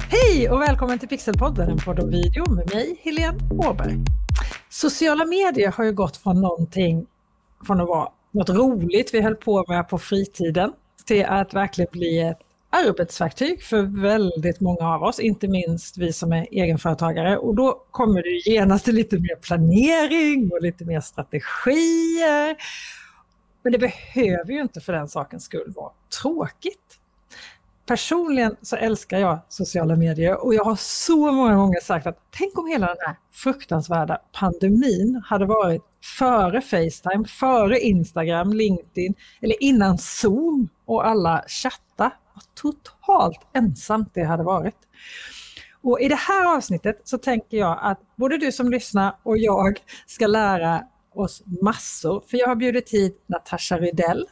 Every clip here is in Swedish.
Hej och välkommen till Pixelpodden, en podd om video med mig, Helene Åberg. Sociala medier har ju gått från någonting, från att vara något roligt vi höll på med på fritiden, till att verkligen bli ett arbetsverktyg för väldigt många av oss, inte minst vi som är egenföretagare. Och då kommer det genast till lite mer planering och lite mer strategier. Men det behöver ju inte för den sakens skull vara tråkigt. Personligen så älskar jag sociala medier och jag har så många gånger sagt att tänk om hela den här fruktansvärda pandemin hade varit före Facetime, före Instagram, LinkedIn eller innan Zoom och alla chatta. Vad totalt ensamt det hade varit. Och i det här avsnittet så tänker jag att både du som lyssnar och jag ska lära oss massor. För jag har bjudit hit Natasha Rydell.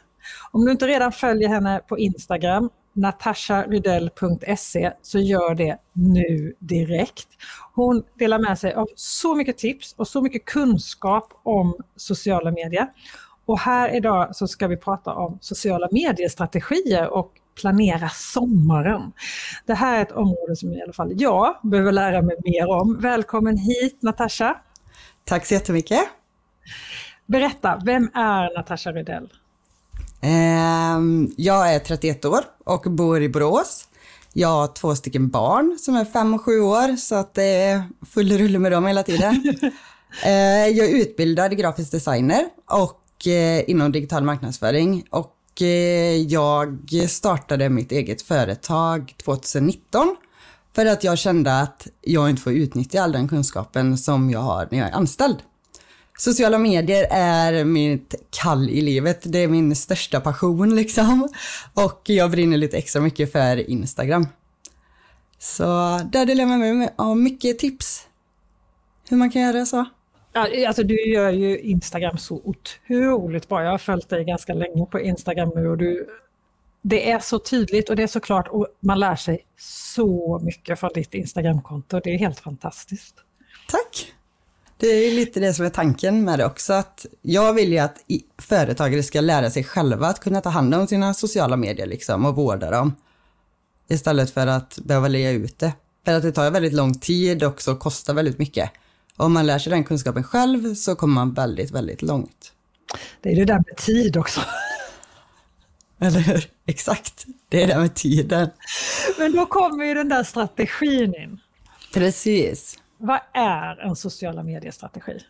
Om du inte redan följer henne på Instagram natasharydell.se så gör det nu direkt. Hon delar med sig av så mycket tips och så mycket kunskap om sociala medier. Och här idag så ska vi prata om sociala mediestrategier och planera sommaren. Det här är ett område som i alla fall jag behöver lära mig mer om. Välkommen hit Natasha! Tack så jättemycket! Berätta, vem är Natasha Rydell? Ehm, jag är 31 år och bor i Borås. Jag har två stycken barn som är fem och sju år så att det är full rulle med dem hela tiden. Ehm, jag är utbildad grafisk designer och eh, inom digital marknadsföring och eh, jag startade mitt eget företag 2019 för att jag kände att jag inte får utnyttja all den kunskapen som jag har när jag är anställd. Sociala medier är mitt kall i livet. Det är min största passion liksom. Och jag brinner lite extra mycket för Instagram. Så där delar jag med mig av mycket tips. Hur man kan göra så. Ja, alltså du gör ju Instagram så otroligt bra. Jag har följt dig ganska länge på Instagram nu och du, det är så tydligt och det är så klart och man lär sig så mycket från ditt Instagramkonto. Det är helt fantastiskt. Tack! Det är lite det som är tanken med det också, att jag vill ju att företagare ska lära sig själva att kunna ta hand om sina sociala medier liksom och vårda dem. Istället för att behöva lägga ut det. För att det tar väldigt lång tid och så kostar väldigt mycket. Om man lär sig den kunskapen själv så kommer man väldigt, väldigt långt. Det är det där med tid också. Eller hur? Exakt, det är det med tiden. Men då kommer ju den där strategin in. Precis. Vad är en sociala mediestrategi?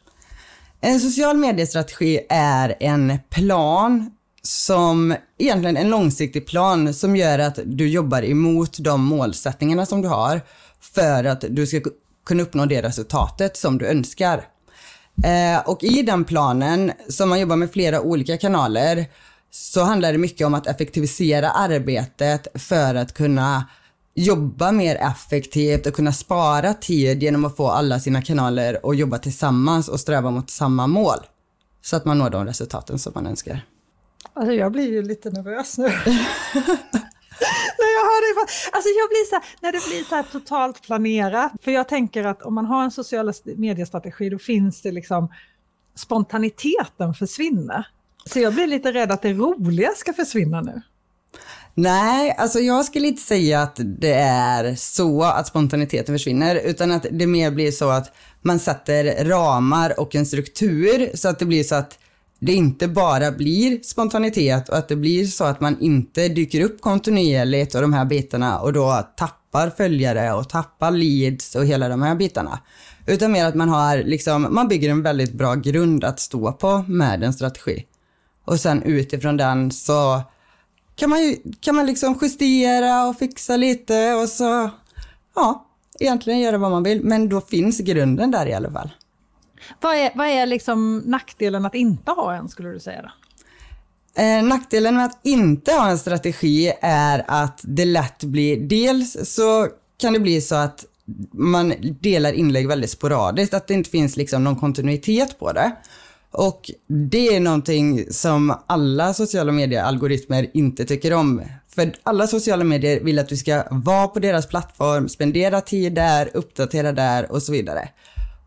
En social mediestrategi är en plan som egentligen en långsiktig plan som gör att du jobbar emot de målsättningarna som du har för att du ska kunna uppnå det resultatet som du önskar. Eh, och i den planen, som man jobbar med flera olika kanaler, så handlar det mycket om att effektivisera arbetet för att kunna jobba mer effektivt och kunna spara tid genom att få alla sina kanaler att jobba tillsammans och sträva mot samma mål. Så att man når de resultaten som man önskar. Alltså jag blir ju lite nervös nu. när jag hör det, alltså jag blir så här, när det blir så här totalt planerat, för jag tänker att om man har en sociala mediestrategi då finns det liksom spontaniteten försvinner. Så jag blir lite rädd att det roliga ska försvinna nu. Nej, alltså jag skulle inte säga att det är så att spontaniteten försvinner, utan att det mer blir så att man sätter ramar och en struktur så att det blir så att det inte bara blir spontanitet och att det blir så att man inte dyker upp kontinuerligt och de här bitarna och då tappar följare och tappar leads och hela de här bitarna. Utan mer att man har liksom, man bygger en väldigt bra grund att stå på med en strategi. Och sen utifrån den så kan man, kan man liksom justera och fixa lite och så, ja, egentligen göra vad man vill. Men då finns grunden där i alla fall. Vad är, vad är liksom nackdelen att inte ha en, skulle du säga? Då? Eh, nackdelen med att inte ha en strategi är att det lätt blir, dels så kan det bli så att man delar inlägg väldigt sporadiskt, att det inte finns liksom någon kontinuitet på det. Och det är någonting som alla sociala medier-algoritmer inte tycker om. För alla sociala medier vill att du ska vara på deras plattform, spendera tid där, uppdatera där och så vidare.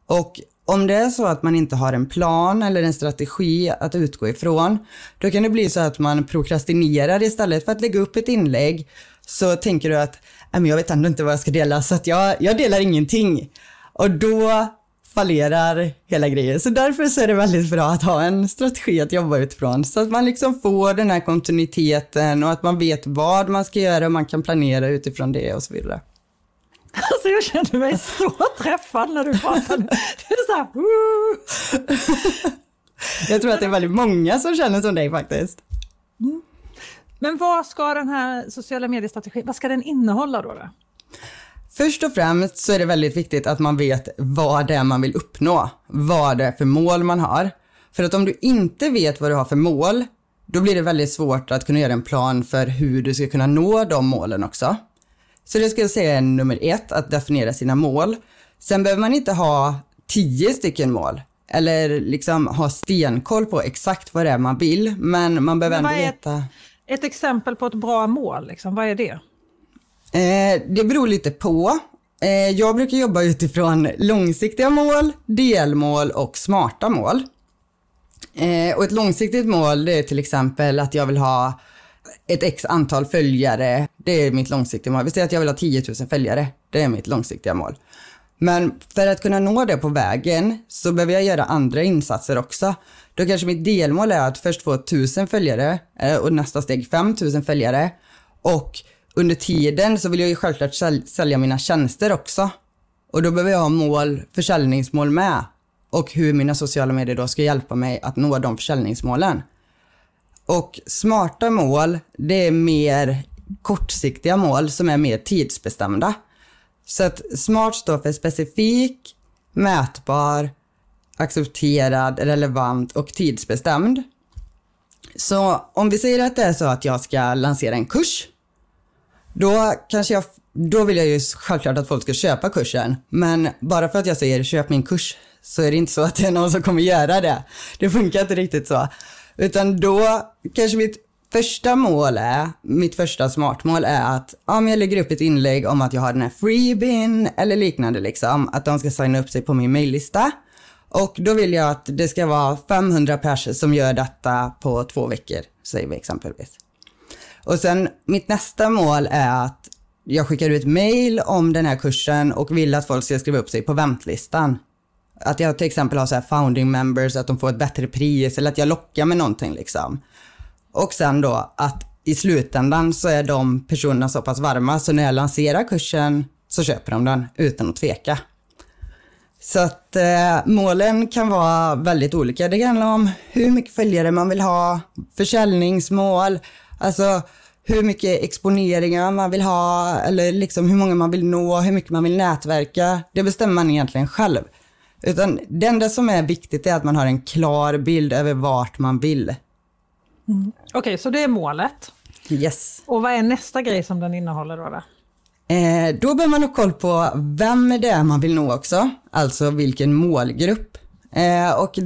Och om det är så att man inte har en plan eller en strategi att utgå ifrån, då kan det bli så att man prokrastinerar istället för att lägga upp ett inlägg så tänker du att äh, jag vet ändå inte vad jag ska dela så att jag, jag delar ingenting. Och då fallerar hela grejen. Så därför så är det väldigt bra att ha en strategi att jobba utifrån så att man liksom får den här kontinuiteten och att man vet vad man ska göra och man kan planera utifrån det och så vidare. Alltså jag känner mig så träffad när du pratar. Det är så här, Jag tror att det är väldigt många som känner som dig faktiskt. Mm. Men vad ska den här sociala mediestrategin, vad ska den innehålla då? då? Först och främst så är det väldigt viktigt att man vet vad det är man vill uppnå. Vad det är för mål man har. För att om du inte vet vad du har för mål, då blir det väldigt svårt att kunna göra en plan för hur du ska kunna nå de målen också. Så det ska jag säga är nummer ett, att definiera sina mål. Sen behöver man inte ha tio stycken mål eller liksom ha stenkoll på exakt vad det är man vill, men man behöver men ändå veta. Ett, ett exempel på ett bra mål, liksom, vad är det? Eh, det beror lite på. Eh, jag brukar jobba utifrån långsiktiga mål, delmål och smarta mål. Eh, och ett långsiktigt mål det är till exempel att jag vill ha ett x antal följare. Det är mitt långsiktiga mål. Vi säger att jag vill ha 10 000 följare. Det är mitt långsiktiga mål. Men för att kunna nå det på vägen så behöver jag göra andra insatser också. Då kanske mitt delmål är att först få 1000 följare eh, och nästa steg 5000 följare. Och under tiden så vill jag ju självklart sälja mina tjänster också. Och då behöver jag ha mål, försäljningsmål med. Och hur mina sociala medier då ska hjälpa mig att nå de försäljningsmålen. Och smarta mål, det är mer kortsiktiga mål som är mer tidsbestämda. Så att SMART står för specifik, mätbar, accepterad, relevant och tidsbestämd. Så om vi säger att det är så att jag ska lansera en kurs, då kanske jag, då vill jag ju självklart att folk ska köpa kursen. Men bara för att jag säger köp min kurs så är det inte så att det är någon som kommer göra det. Det funkar inte riktigt så. Utan då kanske mitt första mål är, mitt första smartmål är att om jag lägger upp ett inlägg om att jag har den här freebin eller liknande liksom, att de ska signa upp sig på min maillista. Och då vill jag att det ska vara 500 personer som gör detta på två veckor, säger vi exempelvis. Och sen mitt nästa mål är att jag skickar ut mail om den här kursen och vill att folk ska skriva upp sig på väntlistan. Att jag till exempel har så här founding members, att de får ett bättre pris eller att jag lockar med någonting liksom. Och sen då att i slutändan så är de personerna så pass varma så när jag lanserar kursen så köper de den utan att tveka. Så att eh, målen kan vara väldigt olika. Det handlar om hur mycket följare man vill ha, försäljningsmål, alltså hur mycket exponeringar man vill ha eller liksom hur många man vill nå, hur mycket man vill nätverka. Det bestämmer man egentligen själv. Utan det enda som är viktigt är att man har en klar bild över vart man vill. Mm. Okej, okay, så det är målet. Yes. Och vad är nästa grej som den innehåller då? då? Eh, då behöver man ha koll på vem det är man vill nå också, alltså vilken målgrupp. Eh, och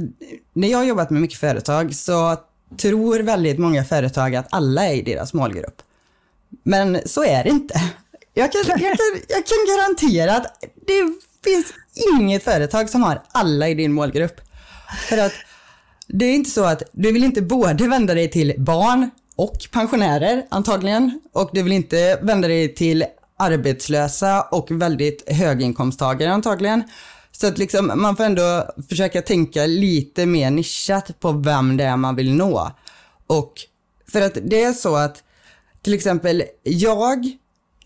när jag har jobbat med mycket företag så tror väldigt många företag att alla är i deras målgrupp. Men så är det inte. Jag kan, jag kan, jag kan garantera att det finns inget företag som har alla i din målgrupp. För att det är inte så att du vill inte både vända dig till barn och pensionärer antagligen och du vill inte vända dig till arbetslösa och väldigt höginkomsttagare antagligen. Så att liksom, man får ändå försöka tänka lite mer nischat på vem det är man vill nå. Och för att det är så att till exempel jag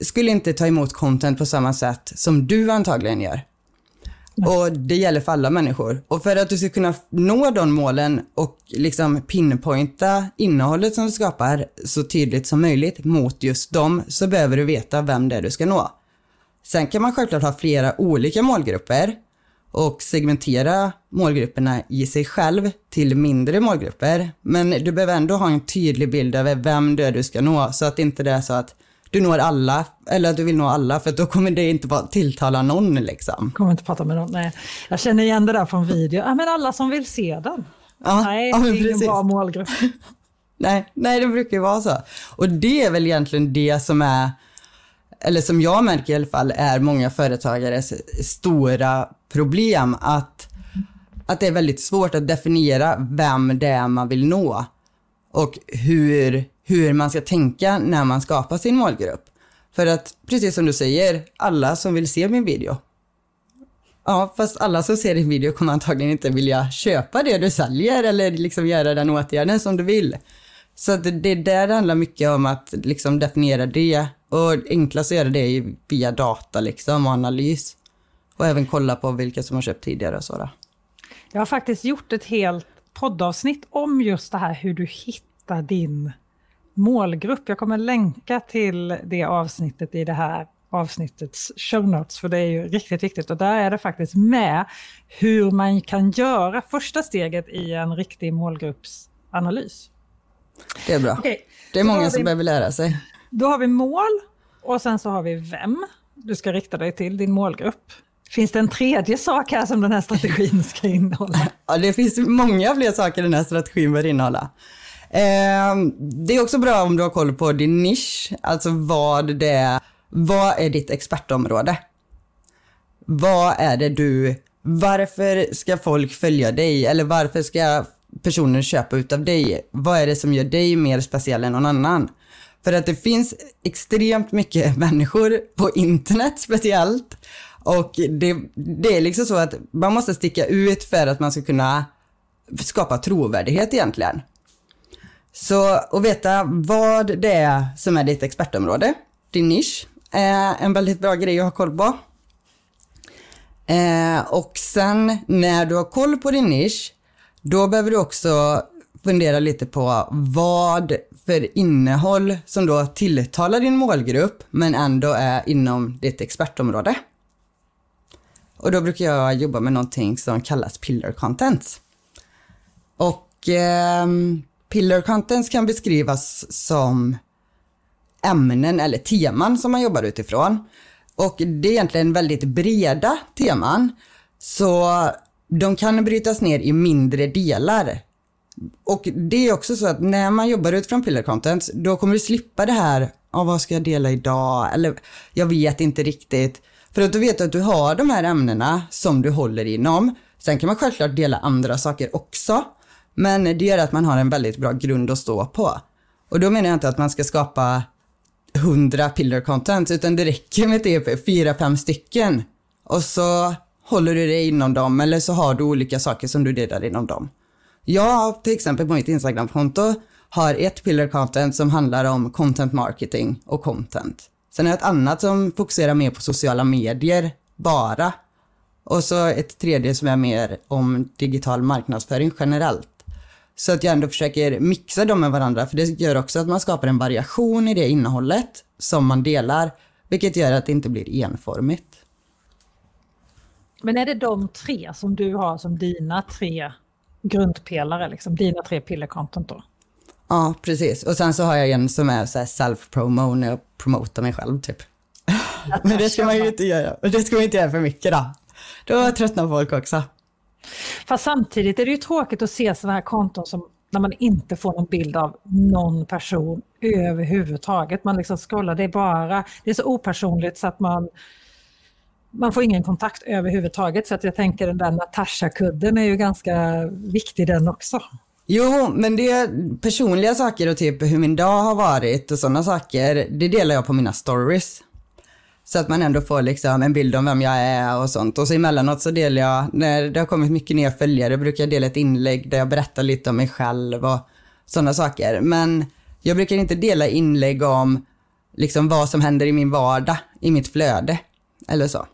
skulle inte ta emot content på samma sätt som du antagligen gör. Och det gäller för alla människor. Och för att du ska kunna nå de målen och liksom pinpointa innehållet som du skapar så tydligt som möjligt mot just dem så behöver du veta vem det är du ska nå. Sen kan man självklart ha flera olika målgrupper och segmentera målgrupperna i sig själv till mindre målgrupper. Men du behöver ändå ha en tydlig bild över vem det är du ska nå så att inte det är så att du når alla, eller att du vill nå alla, för då kommer det inte bara tilltala någon liksom. Kommer inte prata med någon, nej. Jag känner igen det där från video, ja men alla som vill se den. Ja, nej, ja, det är ingen precis. bra målgrupp. nej, nej, det brukar ju vara så. Och det är väl egentligen det som är, eller som jag märker i alla fall, är många företagares stora problem. Att, att det är väldigt svårt att definiera vem det är man vill nå. Och hur hur man ska tänka när man skapar sin målgrupp. För att, precis som du säger, alla som vill se min video. Ja, fast alla som ser din video kommer antagligen inte vilja köpa det du säljer eller liksom göra den åtgärden som du vill. Så att det är där det handlar mycket om att liksom definiera det. Och enklast att göra det via data liksom och analys. Och även kolla på vilka som har köpt tidigare och sådär. Jag har faktiskt gjort ett helt poddavsnitt om just det här hur du hittar din målgrupp. Jag kommer länka till det avsnittet i det här avsnittets show notes, för det är ju riktigt viktigt. Och där är det faktiskt med hur man kan göra första steget i en riktig målgruppsanalys. Det är bra. Okay. Det är många som vi, behöver lära sig. Då har vi mål och sen så har vi vem du ska rikta dig till, din målgrupp. Finns det en tredje sak här som den här strategin ska innehålla? ja, det finns många fler saker den här strategin bör innehålla. Eh, det är också bra om du har koll på din nisch, alltså vad det är, vad är ditt expertområde? Vad är det du, varför ska folk följa dig eller varför ska personer köpa utav dig? Vad är det som gör dig mer speciell än någon annan? För att det finns extremt mycket människor på internet speciellt och det, det är liksom så att man måste sticka ut för att man ska kunna skapa trovärdighet egentligen. Så att veta vad det är som är ditt expertområde, din nisch, är en väldigt bra grej att ha koll på. Eh, och sen när du har koll på din nisch, då behöver du också fundera lite på vad för innehåll som då tilltalar din målgrupp men ändå är inom ditt expertområde. Och då brukar jag jobba med någonting som kallas pillar contents. Och eh, pillar contents kan beskrivas som ämnen eller teman som man jobbar utifrån. Och det är egentligen väldigt breda teman. Så de kan brytas ner i mindre delar. Och det är också så att när man jobbar utifrån pillar content, då kommer du slippa det här, ja vad ska jag dela idag? Eller jag vet inte riktigt. För att du vet att du har de här ämnena som du håller inom. Sen kan man självklart dela andra saker också. Men det gör att man har en väldigt bra grund att stå på. Och då menar jag inte att man ska skapa hundra pillar content, utan det räcker med typ fyra, fem stycken. Och så håller du dig inom dem, eller så har du olika saker som du delar inom dem. Jag till exempel på mitt Instagram-konto har ett pillar content som handlar om content marketing och content. Sen har jag ett annat som fokuserar mer på sociala medier bara. Och så ett tredje som är mer om digital marknadsföring generellt. Så att jag ändå försöker mixa dem med varandra, för det gör också att man skapar en variation i det innehållet som man delar, vilket gör att det inte blir enformigt. Men är det de tre som du har som dina tre grundpelare, liksom, dina tre pillar-content då? Ja, precis. Och sen så har jag en som är så self-promo när jag promotar mig själv typ. Men det ska man ju inte göra. Det ska man inte göra för mycket då. Då tröttnar folk också. Fast samtidigt är det ju tråkigt att se sådana här konton som när man inte får någon bild av någon person överhuvudtaget. Man liksom scrollar, det är bara, det är så opersonligt så att man man får ingen kontakt överhuvudtaget så att jag tänker den där Natasha-kudden är ju ganska viktig den också. Jo, men det är personliga saker och typ hur min dag har varit och sådana saker, det delar jag på mina stories. Så att man ändå får liksom en bild om vem jag är och sånt. Och så emellanåt så delar jag, när det har kommit mycket nya följare, brukar jag dela ett inlägg där jag berättar lite om mig själv och sådana saker. Men jag brukar inte dela inlägg om liksom vad som händer i min vardag, i mitt flöde eller så.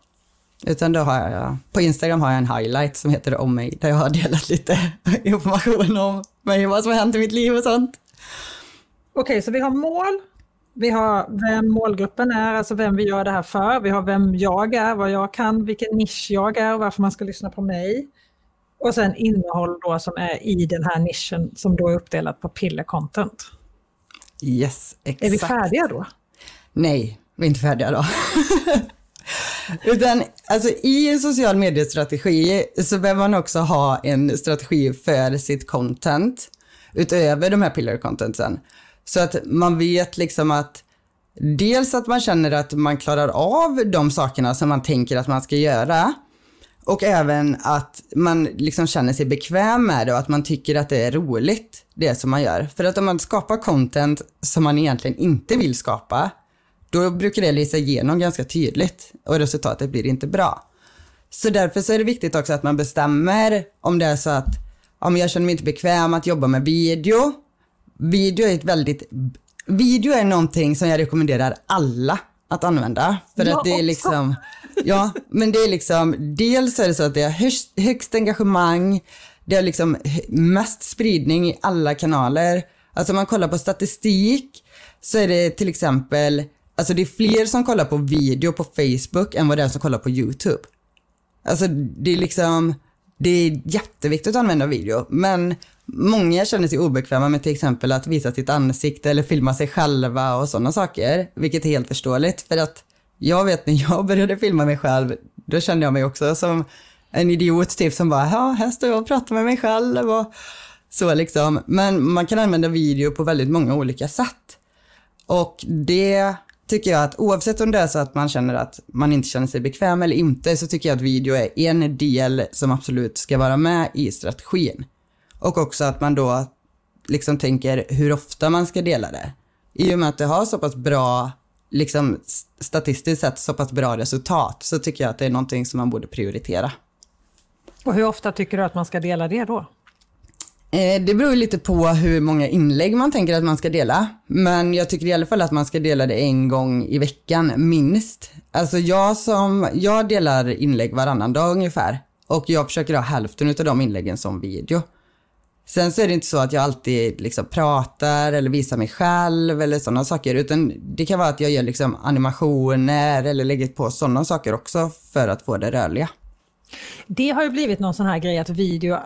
Utan då har jag, på Instagram har jag en highlight som heter om mig, där jag har delat lite information om mig, vad som har hänt i mitt liv och sånt. Okej, så vi har mål, vi har vem målgruppen är, alltså vem vi gör det här för. Vi har vem jag är, vad jag kan, vilken nisch jag är och varför man ska lyssna på mig. Och sen innehåll då som är i den här nischen som då är uppdelat på piller content. Yes, exakt. Är vi färdiga då? Nej, vi är inte färdiga då. Utan alltså, i en social mediestrategi så behöver man också ha en strategi för sitt content utöver de här pillar contentsen. Så att man vet liksom att dels att man känner att man klarar av de sakerna som man tänker att man ska göra och även att man liksom känner sig bekväm med det och att man tycker att det är roligt, det som man gör. För att om man skapar content som man egentligen inte vill skapa, då brukar det lysa igenom ganska tydligt och resultatet blir inte bra. Så därför så är det viktigt också att man bestämmer om det är så att om jag känner mig inte bekväm att jobba med video. Video är ett väldigt, video är någonting som jag rekommenderar alla att använda. För Jag att det är också. liksom, ja, men det är liksom, dels är det så att det är högst, högst engagemang, det är liksom mest spridning i alla kanaler. Alltså om man kollar på statistik så är det till exempel, alltså det är fler som kollar på video på Facebook än vad det är som kollar på YouTube. Alltså det är liksom, det är jätteviktigt att använda video, men många känner sig obekväma med till exempel att visa sitt ansikte eller filma sig själva och sådana saker, vilket är helt förståeligt för att jag vet när jag började filma mig själv, då kände jag mig också som en idiot typ som bara, ja, här står jag och pratar med mig själv och så liksom. Men man kan använda video på väldigt många olika sätt. Och det tycker jag att oavsett om det är så att man känner att man inte känner sig bekväm eller inte så tycker jag att video är en del som absolut ska vara med i strategin. Och också att man då liksom tänker hur ofta man ska dela det. I och med att det har så pass bra, liksom statistiskt sett så pass bra resultat så tycker jag att det är någonting som man borde prioritera. Och hur ofta tycker du att man ska dela det då? Eh, det beror lite på hur många inlägg man tänker att man ska dela. Men jag tycker i alla fall att man ska dela det en gång i veckan, minst. Alltså jag som, jag delar inlägg varannan dag ungefär. Och jag försöker ha hälften av de inläggen som video. Sen så är det inte så att jag alltid liksom pratar eller visar mig själv eller sådana saker. Utan det kan vara att jag gör liksom animationer eller lägger på sådana saker också för att få det rörliga. Det har ju blivit någon sån här grej att video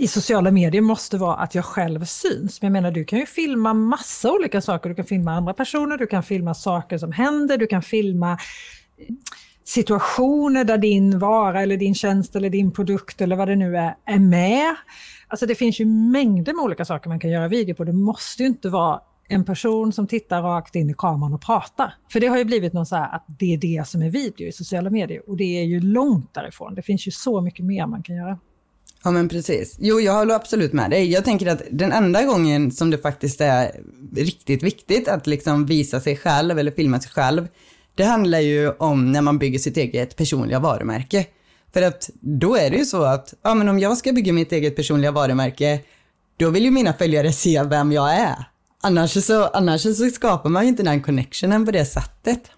i sociala medier måste vara att jag själv syns. Men jag menar, du kan ju filma massa olika saker. Du kan filma andra personer, du kan filma saker som händer, du kan filma eh, situationer där din vara eller din tjänst eller din produkt eller vad det nu är, är med. Alltså det finns ju mängder med olika saker man kan göra video på. Det måste ju inte vara en person som tittar rakt in i kameran och pratar. För det har ju blivit någon så här att det är det som är video i sociala medier och det är ju långt därifrån. Det finns ju så mycket mer man kan göra. Ja men precis. Jo, jag håller absolut med dig. Jag tänker att den enda gången som det faktiskt är riktigt viktigt att liksom visa sig själv eller filma sig själv, det handlar ju om när man bygger sitt eget personliga varumärke. För att då är det ju så att, ja men om jag ska bygga mitt eget personliga varumärke, då vill ju mina följare se vem jag är. Annars så, annars så skapar man ju inte den connectionen på det sättet.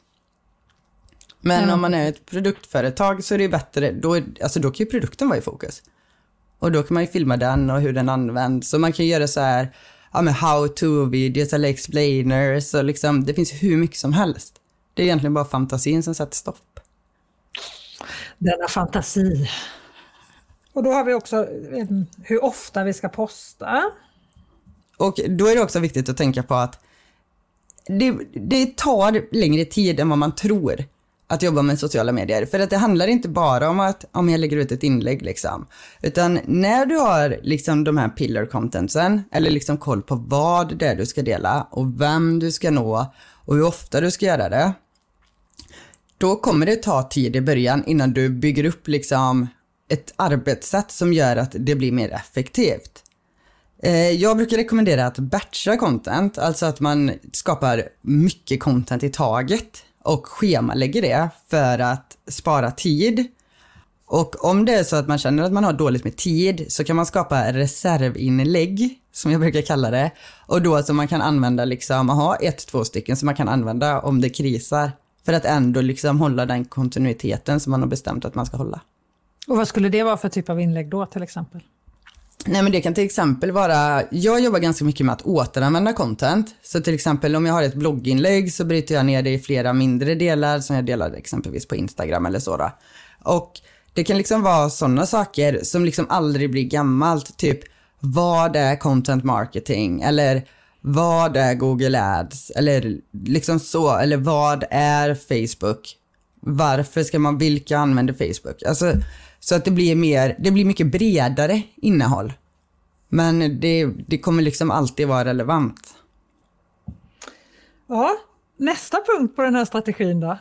Men Ja. om man är ett produktföretag så är det ju bättre, då, är- alltså då kan ju produkten vara i fokus. Och då kan man ju filma den och hur den används. Så man kan göra så här, ja men how to-videos eller explainers och liksom, det finns hur mycket som helst. Det är egentligen bara fantasin som sätter stopp. Denna fantasi. Och då har vi också eh, hur ofta vi ska posta. Och då är det också viktigt att tänka på att det, det tar längre tid än vad man tror att jobba med sociala medier. För att det handlar inte bara om att om jag lägger ut ett inlägg liksom. Utan när du har liksom de här pillar contentsen eller liksom koll på vad det är du ska dela och vem du ska nå och hur ofta du ska göra det. Då kommer det ta tid i början innan du bygger upp liksom ett arbetssätt som gör att det blir mer effektivt. Eh, Jag brukar rekommendera att batcha content, alltså att man skapar mycket content i taget och schemalägger det för att spara tid. Och om det är så att man känner att man har dåligt med tid så kan man skapa reservinlägg, som jag brukar kalla det. Och då som man kan använda liksom, ha ett, två stycken som man kan använda om det krisar. För att ändå liksom hålla den kontinuiteten som man har bestämt att man ska hålla. Och vad skulle det vara för typ av inlägg då till exempel? Nej men det kan till exempel vara, jag jobbar ganska mycket med att återanvända content. Så till exempel om jag har ett blogginlägg så bryter jag ner det i flera mindre delar som jag delar exempelvis på Instagram eller så då. Och det kan liksom vara sådana saker som liksom aldrig blir gammalt. Typ, vad är content marketing? Eller vad är Google Ads? Eller liksom så, eller vad är Facebook? Varför ska man, vilka använder Facebook? Alltså, så att det blir mer, det blir mycket bredare innehåll. Men det, det kommer liksom alltid vara relevant. Ja, nästa punkt på den här strategin då?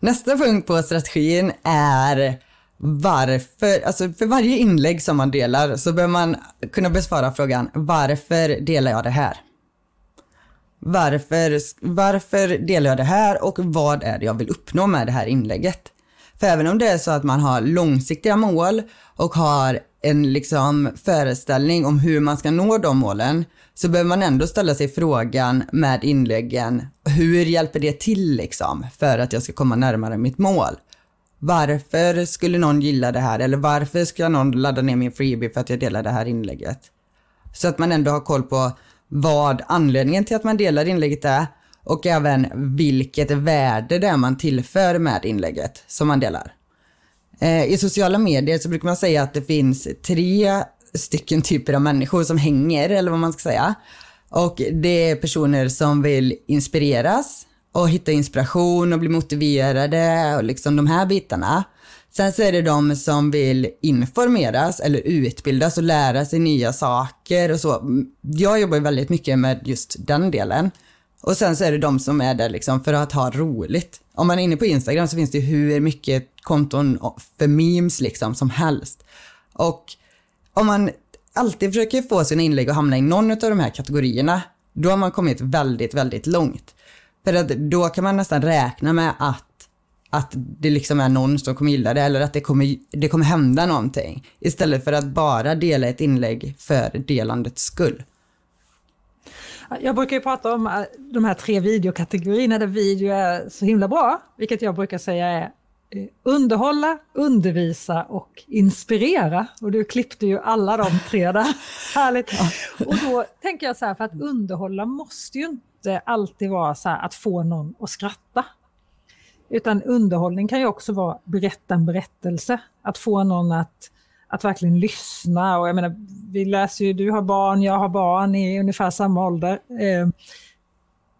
Nästa punkt på strategin är varför, alltså för varje inlägg som man delar så bör man kunna besvara frågan varför delar jag det här? Varför, varför delar jag det här och vad är det jag vill uppnå med det här inlägget? För även om det är så att man har långsiktiga mål och har en liksom föreställning om hur man ska nå de målen, så behöver man ändå ställa sig frågan med inläggen, hur hjälper det till liksom för att jag ska komma närmare mitt mål? Varför skulle någon gilla det här eller varför ska någon ladda ner min freebie för att jag delar det här inlägget? Så att man ändå har koll på vad anledningen till att man delar inlägget är och även vilket värde det är man tillför med inlägget som man delar. Eh, I sociala medier så brukar man säga att det finns tre stycken typer av människor som hänger, eller vad man ska säga. Och det är personer som vill inspireras och hitta inspiration och bli motiverade och liksom de här bitarna. Sen så är det de som vill informeras eller utbildas och lära sig nya saker och så. Jag jobbar ju väldigt mycket med just den delen. Och sen så är det de som är där liksom för att ha roligt. Om man är inne på Instagram så finns det hur mycket konton för memes liksom som helst. Och om man alltid försöker få sina inlägg att hamna i någon av de här kategorierna, då har man kommit väldigt, väldigt långt. För att då kan man nästan räkna med att, att det liksom är någon som kommer gilla det eller att det kommer, det kommer hända någonting. Istället för att bara dela ett inlägg för delandets skull. Jag brukar ju prata om äh, de här tre videokategorierna där video är så himla bra, vilket jag brukar säga är eh, underhålla, undervisa och inspirera. Och du klippte ju alla de tre där. Härligt. Och då tänker jag så här, för att underhålla måste ju inte alltid vara så här att få någon att skratta. Utan underhållning kan ju också vara berätta en berättelse. Att få någon att att verkligen lyssna. Och jag menar, vi läser ju, du har barn, jag har barn i ungefär samma ålder. Eh,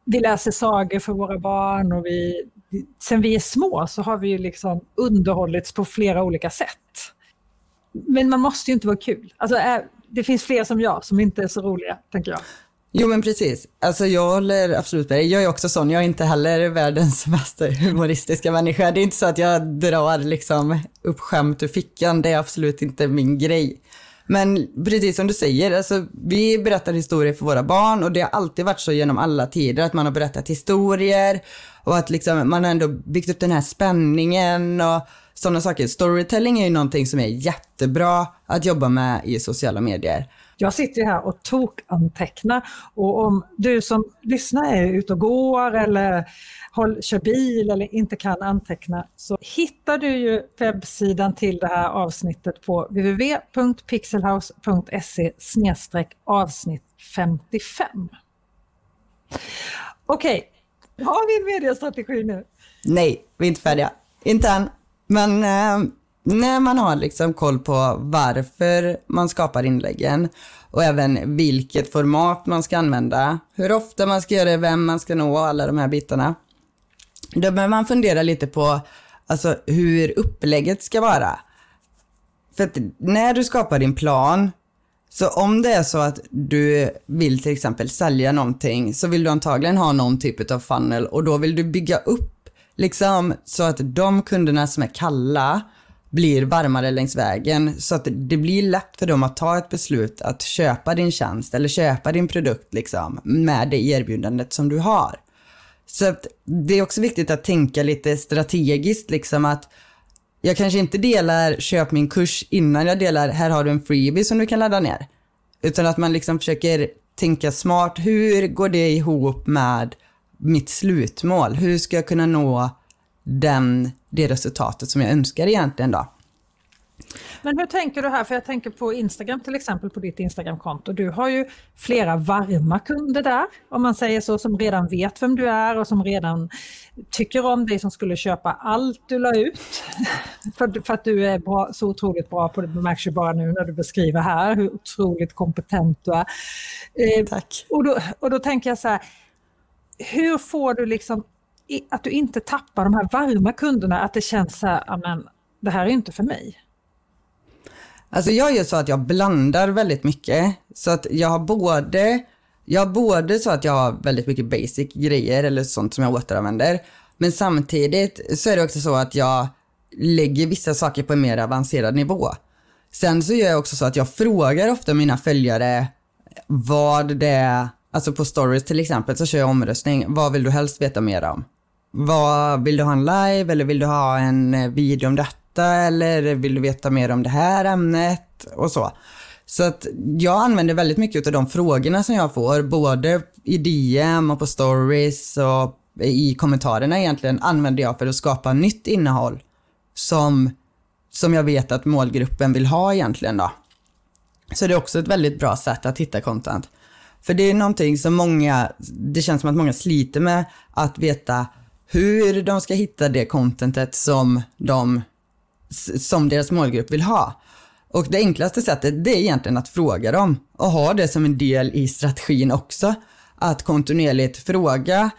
vi läser sagor för våra barn och vi, sen vi är små så har vi ju liksom underhållits på flera olika sätt. Men man måste ju inte vara kul. Alltså, eh, det finns fler som jag som inte är så roliga, tänker jag. Jo men precis. Alltså jag håller absolut med dig. Jag är också sån. Jag är inte heller världens mest humoristiska människa. Det är inte så att jag drar liksom upp skämt ur fickan. Det är absolut inte min grej. Men precis som du säger, alltså, vi berättar historier för våra barn och det har alltid varit så genom alla tider att man har berättat historier och att liksom, man har ändå byggt upp den här spänningen och sådana saker. Storytelling är ju någonting som är jättebra att jobba med i sociala medier. Jag sitter här och tokantecknar och om du som lyssnar är ute och går eller håll, kör bil eller inte kan anteckna så hittar du ju webbsidan till det här avsnittet på www.pixelhouse.se avsnitt 55. Okej, okay. har vi en mediestrategi nu? Nej, vi är inte färdiga. Inte än. Men eh, när man har liksom koll på varför man skapar inläggen och även vilket format man ska använda, hur ofta man ska göra det, vem man ska nå, och alla de här bitarna. Då behöver man fundera lite på alltså, hur upplägget ska vara. För att när du skapar din plan, så om det är så att du vill till exempel sälja någonting så vill du antagligen ha någon typ av funnel och då vill du bygga upp liksom så att de kunderna som är kalla blir varmare längs vägen så att det blir lätt för dem att ta ett beslut att köpa din tjänst eller köpa din produkt liksom med det erbjudandet som du har. Så att det är också viktigt att tänka lite strategiskt liksom att jag kanske inte delar köp min kurs innan jag delar här har du en freebie som du kan ladda ner. Utan att man liksom försöker tänka smart, hur går det ihop med mitt slutmål? Hur ska jag kunna nå den, det resultatet som jag önskar egentligen då. Men hur tänker du här? För jag tänker på Instagram till exempel, på ditt Instagramkonto. Du har ju flera varma kunder där, om man säger så, som redan vet vem du är och som redan tycker om dig, som skulle köpa allt du la ut. för, för att du är bra, så otroligt bra på det, det märks ju bara nu när du beskriver här hur otroligt kompetent du är. Eh, Tack. Och då, och då tänker jag så här, hur får du liksom att du inte tappar de här varma kunderna, att det känns så här, men det här är inte för mig. Alltså jag gör så att jag blandar väldigt mycket. Så att jag har både, jag har både så att jag har väldigt mycket basic grejer eller sånt som jag återanvänder. Men samtidigt så är det också så att jag lägger vissa saker på en mer avancerad nivå. Sen så gör jag också så att jag frågar ofta mina följare vad det är Alltså på stories till exempel så kör jag omröstning. Vad vill du helst veta mer om? Vad, vill du ha en live eller vill du ha en eh, video om detta eller vill du veta mer om det här ämnet och så. Så att jag använder väldigt mycket av de frågorna som jag får, både i DM och på stories och i kommentarerna egentligen, använder jag för att skapa nytt innehåll som, som jag vet att målgruppen vill ha egentligen då. Så det är också ett väldigt bra sätt att hitta content. För det är någonting som många, det känns som att många sliter med att veta hur de ska hitta det contentet som, de, som deras målgrupp vill ha. Och det enklaste sättet det är egentligen att fråga dem och ha det som en del i strategin också. Att kontinuerligt fråga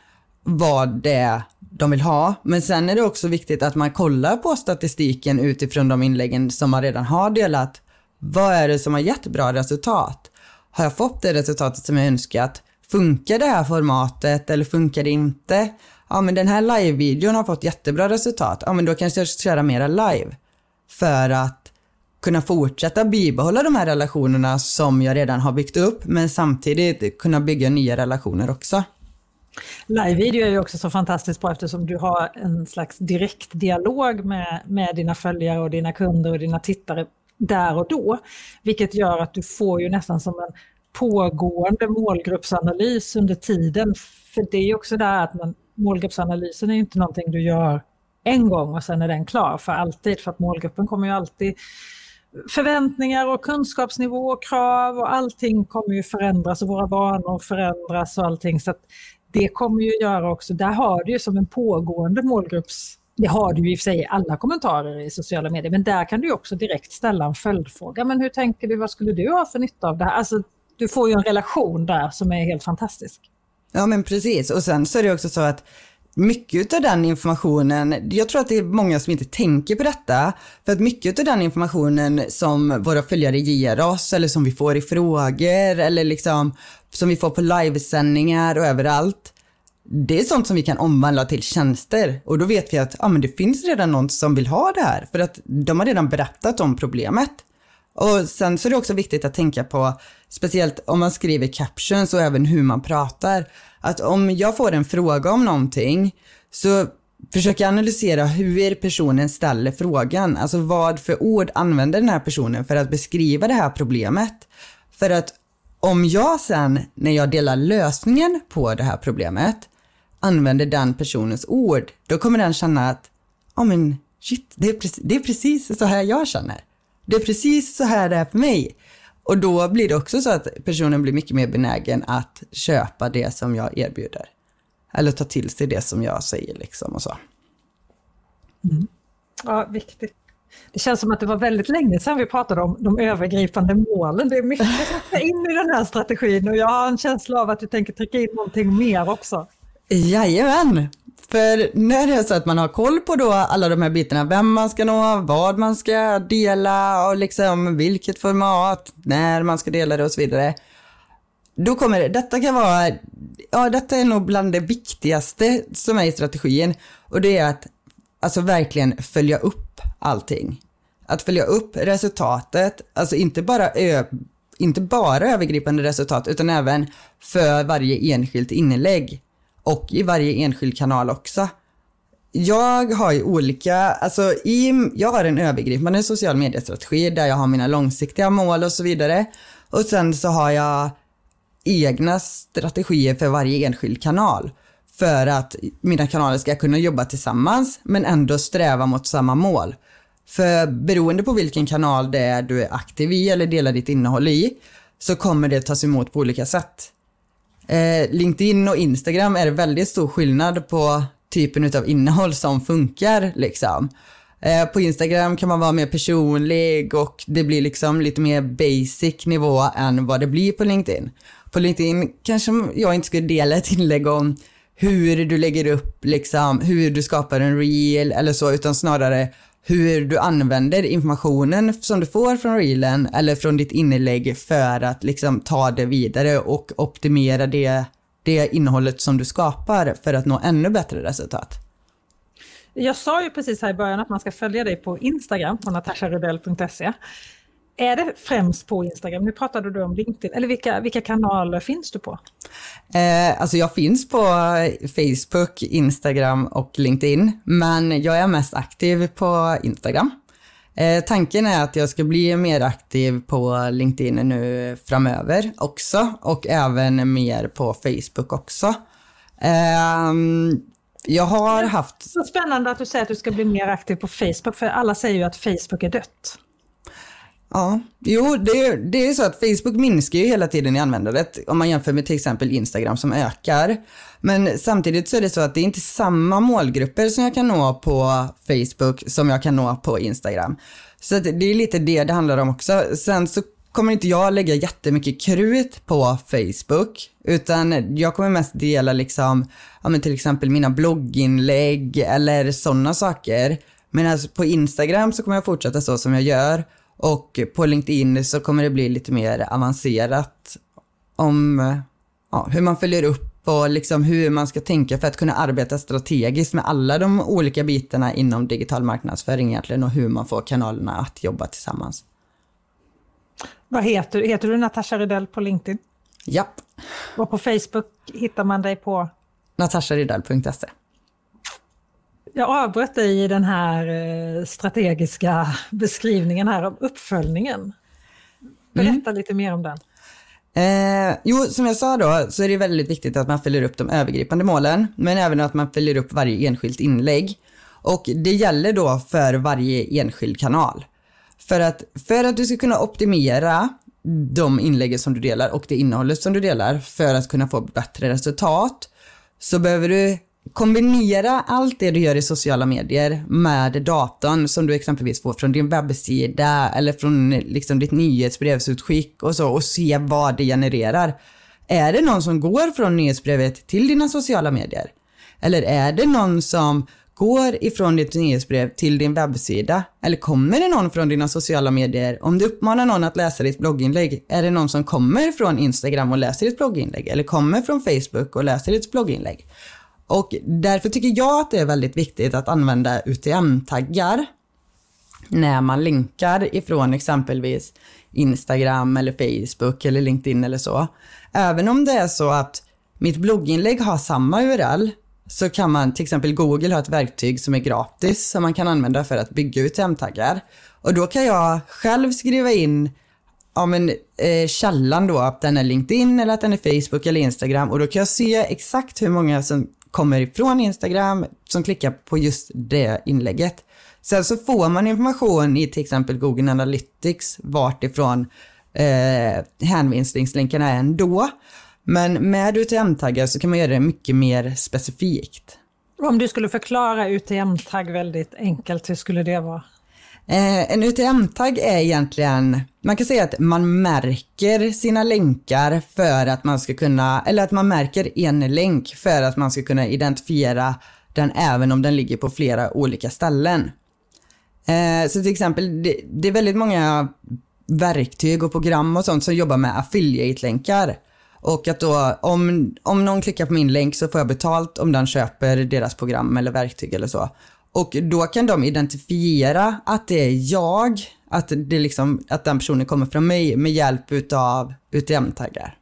vad det är de vill ha. Men sen är det också viktigt att man kollar på statistiken utifrån de inläggen som man redan har delat. Vad är det som har gett bra resultat? Har jag fått det resultatet som jag önskat? Funkar det här formatet eller funkar det inte? Ja, men den här live-videon har fått jättebra resultat. Ja, men då kanske jag ska köra mera live. För att kunna fortsätta bibehålla de här relationerna som jag redan har byggt upp, men samtidigt kunna bygga nya relationer också. Live-video är ju också så fantastiskt bra eftersom du har en slags direktdialog med, med dina följare och dina kunder och dina tittare där och då. Vilket gör att du får ju nästan som en pågående målgruppsanalys under tiden. För det är ju också där att man, målgruppsanalysen är inte någonting du gör en gång och sen är den klar för alltid. För att målgruppen kommer ju alltid förväntningar och kunskapsnivå och krav och allting kommer ju förändras och våra vanor förändras och allting. Så det kommer ju göra också, där har du ju som en pågående målgrupps det har du ju i och för sig i alla kommentarer i sociala medier, men där kan du också direkt ställa en följdfråga. Men hur tänker du, vad skulle du ha för nytta av det här? Alltså, du får ju en relation där som är helt fantastisk. Ja men precis, och sen så är det också så att mycket av den informationen, jag tror att det är många som inte tänker på detta, för att mycket av den informationen som våra följare ger oss eller som vi får i frågor eller liksom som vi får på livesändningar och överallt, det är sånt som vi kan omvandla till tjänster och då vet vi att ja, men det finns redan någon som vill ha det här för att de har redan berättat om problemet. Och sen så är det också viktigt att tänka på, speciellt om man skriver captions och även hur man pratar, att om jag får en fråga om någonting så försöker jag analysera hur personen ställer frågan. Alltså vad för ord använder den här personen för att beskriva det här problemet. För att om jag sen, när jag delar lösningen på det här problemet, använder den personens ord, då kommer den känna att, ja oh, men shit, det är, precis, det är precis så här jag känner. Det är precis så här det är för mig. Och då blir det också så att personen blir mycket mer benägen att köpa det som jag erbjuder. Eller ta till sig det som jag säger liksom och så. Mm. Ja, viktigt. Det känns som att det var väldigt länge sedan vi pratade om de övergripande målen. Det är mycket som ska in i den här strategin och jag har en känsla av att du tänker trycka in någonting mer också. Jajamän! För när det är så att man har koll på då alla de här bitarna, vem man ska nå, vad man ska dela och liksom vilket format, när man ska dela det och så vidare. Då kommer det, detta kan vara, ja detta är nog bland det viktigaste som är i strategin och det är att alltså verkligen följa upp allting. Att följa upp resultatet, alltså inte bara, ö, inte bara övergripande resultat utan även för varje enskilt inlägg och i varje enskild kanal också. Jag har ju olika, alltså i, jag har en övergripande social mediestrategi där jag har mina långsiktiga mål och så vidare. Och sen så har jag egna strategier för varje enskild kanal. För att mina kanaler ska kunna jobba tillsammans men ändå sträva mot samma mål. För beroende på vilken kanal det är du är aktiv i eller delar ditt innehåll i så kommer det tas emot på olika sätt. Eh, LinkedIn och Instagram är det väldigt stor skillnad på typen av innehåll som funkar liksom. Eh, på Instagram kan man vara mer personlig och det blir liksom lite mer basic nivå än vad det blir på LinkedIn. På LinkedIn kanske jag inte skulle dela ett inlägg om hur du lägger upp, liksom, hur du skapar en reel eller så, utan snarare hur du använder informationen som du får från reelen eller från ditt inlägg för att liksom ta det vidare och optimera det, det innehållet som du skapar för att nå ännu bättre resultat. Jag sa ju precis här i början att man ska följa dig på Instagram på natasharudell.se är det främst på Instagram? Nu pratade du om LinkedIn, eller vilka, vilka kanaler finns du på? Eh, alltså jag finns på Facebook, Instagram och LinkedIn, men jag är mest aktiv på Instagram. Eh, tanken är att jag ska bli mer aktiv på LinkedIn nu framöver också och även mer på Facebook också. Eh, jag har haft... Så spännande att du säger att du ska bli mer aktiv på Facebook, för alla säger ju att Facebook är dött. Ja, jo det, det är så att Facebook minskar ju hela tiden i användandet om man jämför med till exempel Instagram som ökar. Men samtidigt så är det så att det är inte samma målgrupper som jag kan nå på Facebook som jag kan nå på Instagram. Så det är lite det det handlar om också. Sen så kommer inte jag lägga jättemycket krut på Facebook, utan jag kommer mest dela liksom, ja men till exempel mina blogginlägg eller sådana saker. Men alltså på Instagram så kommer jag fortsätta så som jag gör och på LinkedIn så kommer det bli lite mer avancerat om ja, hur man följer upp och liksom hur man ska tänka för att kunna arbeta strategiskt med alla de olika bitarna inom digital marknadsföring egentligen och hur man får kanalerna att jobba tillsammans. Vad heter du? Heter du Natasha Rydell på LinkedIn? Japp. Och på Facebook hittar man dig på? natasharydell.se. Jag avbröt dig i den här eh, strategiska beskrivningen här om uppföljningen. Berätta mm. lite mer om den. Eh, jo, som jag sa då så är det väldigt viktigt att man följer upp de övergripande målen, men även att man följer upp varje enskilt inlägg. Och det gäller då för varje enskild kanal. För att, för att du ska kunna optimera de inläggen som du delar och det innehållet som du delar för att kunna få bättre resultat så behöver du kombinera allt det du gör i sociala medier med datorn som du exempelvis får från din webbsida eller från liksom ditt nyhetsbrevsutskick och så och se vad det genererar. Är det någon som går från nyhetsbrevet till dina sociala medier? Eller är det någon som går ifrån ditt nyhetsbrev till din webbsida? Eller kommer det någon från dina sociala medier? Om du uppmanar någon att läsa ditt blogginlägg, är det någon som kommer från Instagram och läser ditt blogginlägg? Eller kommer från Facebook och läser ditt blogginlägg? Och därför tycker jag att det är väldigt viktigt att använda UTM-taggar när man linkar ifrån exempelvis Instagram eller Facebook eller LinkedIn eller så. Även om det är så att mitt blogginlägg har samma URL så kan man till exempel Google ha ett verktyg som är gratis som man kan använda för att bygga UTM-taggar. Och då kan jag själv skriva in ja, men, eh, källan då, att den är LinkedIn eller att den är Facebook eller Instagram och då kan jag se exakt hur många som kommer ifrån Instagram som klickar på just det inlägget. Sen så får man information i till exempel Google Analytics vart ifrån eh, hänvisningslänkarna är ändå. Men med UTM-taggar så kan man göra det mycket mer specifikt. Om du skulle förklara UTM-tagg väldigt enkelt, hur skulle det vara? Eh, en UTM-tagg är egentligen, man kan säga att man märker sina länkar för att man ska kunna, eller att man märker en länk för att man ska kunna identifiera den även om den ligger på flera olika ställen. Eh, så till exempel, det, det är väldigt många verktyg och program och sånt som jobbar med affiliate-länkar. Och att då, om, om någon klickar på min länk så får jag betalt om den köper deras program eller verktyg eller så. Och då kan de identifiera att det är jag, att, det liksom, att den personen kommer från mig med hjälp utav UTM-taggar.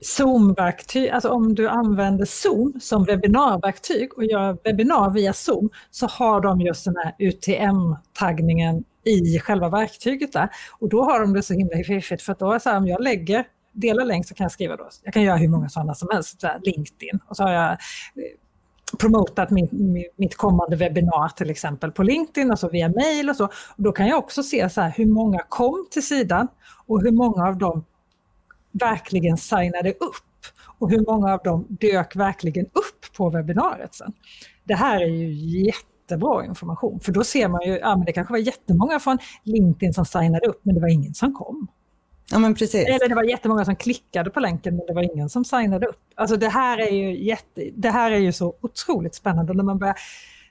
Zoom-verktyg, alltså om du använder Zoom som webbinarverktyg och gör webbinar via Zoom så har de just den här UTM-taggningen i själva verktyget där. Och då har de det så himla fiffigt för att då är så här, om jag lägger delar länk så kan jag skriva då, jag kan göra hur många sådana som helst, så LinkedIn och så har jag eh, promotat min, mitt kommande webbinar till exempel på LinkedIn, alltså via mail och så. Då kan jag också se så här, hur många kom till sidan och hur många av dem verkligen signade upp och hur många av dem dök verkligen upp på webbinariet sen. Det här är ju jättebra information, för då ser man ju, ja men det kanske var jättemånga från LinkedIn som signade upp, men det var ingen som kom. Ja, men precis. Eller det var jättemånga som klickade på länken men det var ingen som signade upp. Alltså det här är ju, jätte, det här är ju så otroligt spännande när man börjar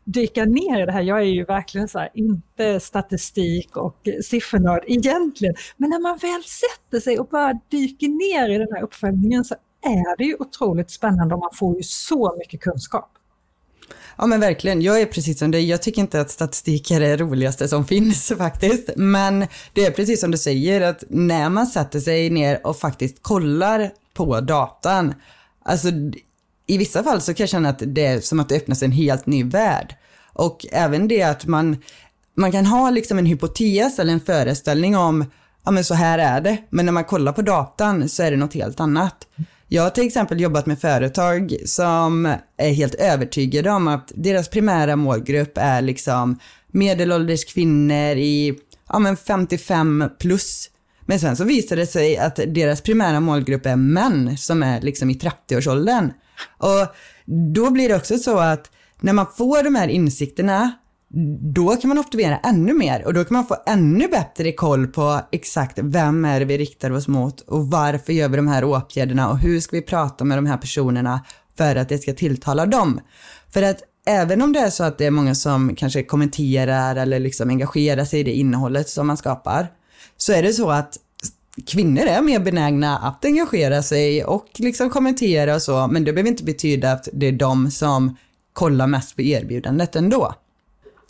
dyka ner i det här. Jag är ju verkligen så här, inte statistik och siffernörd egentligen, men när man väl sätter sig och bara dyker ner i den här uppföljningen så är det ju otroligt spännande och man får ju så mycket kunskap. Ja men verkligen, jag är precis som dig. Jag tycker inte att statistik är det roligaste som finns faktiskt. Men det är precis som du säger att när man sätter sig ner och faktiskt kollar på datan, alltså i vissa fall så kan jag känna att det är som att det öppnas en helt ny värld. Och även det att man, man kan ha liksom en hypotes eller en föreställning om, ja men så här är det, men när man kollar på datan så är det något helt annat. Jag har till exempel jobbat med företag som är helt övertygade om att deras primära målgrupp är liksom medelålders kvinnor i ja, men 55 plus. Men sen så visar det sig att deras primära målgrupp är män som är liksom i 30-årsåldern. Och då blir det också så att när man får de här insikterna då kan man optimera ännu mer och då kan man få ännu bättre koll på exakt vem är det vi riktar oss mot och varför gör vi de här åtgärderna och hur ska vi prata med de här personerna för att det ska tilltala dem. För att även om det är så att det är många som kanske kommenterar eller liksom engagerar sig i det innehållet som man skapar, så är det så att kvinnor är mer benägna att engagera sig och liksom kommentera och så, men det behöver inte betyda att det är de som kollar mest på erbjudandet ändå.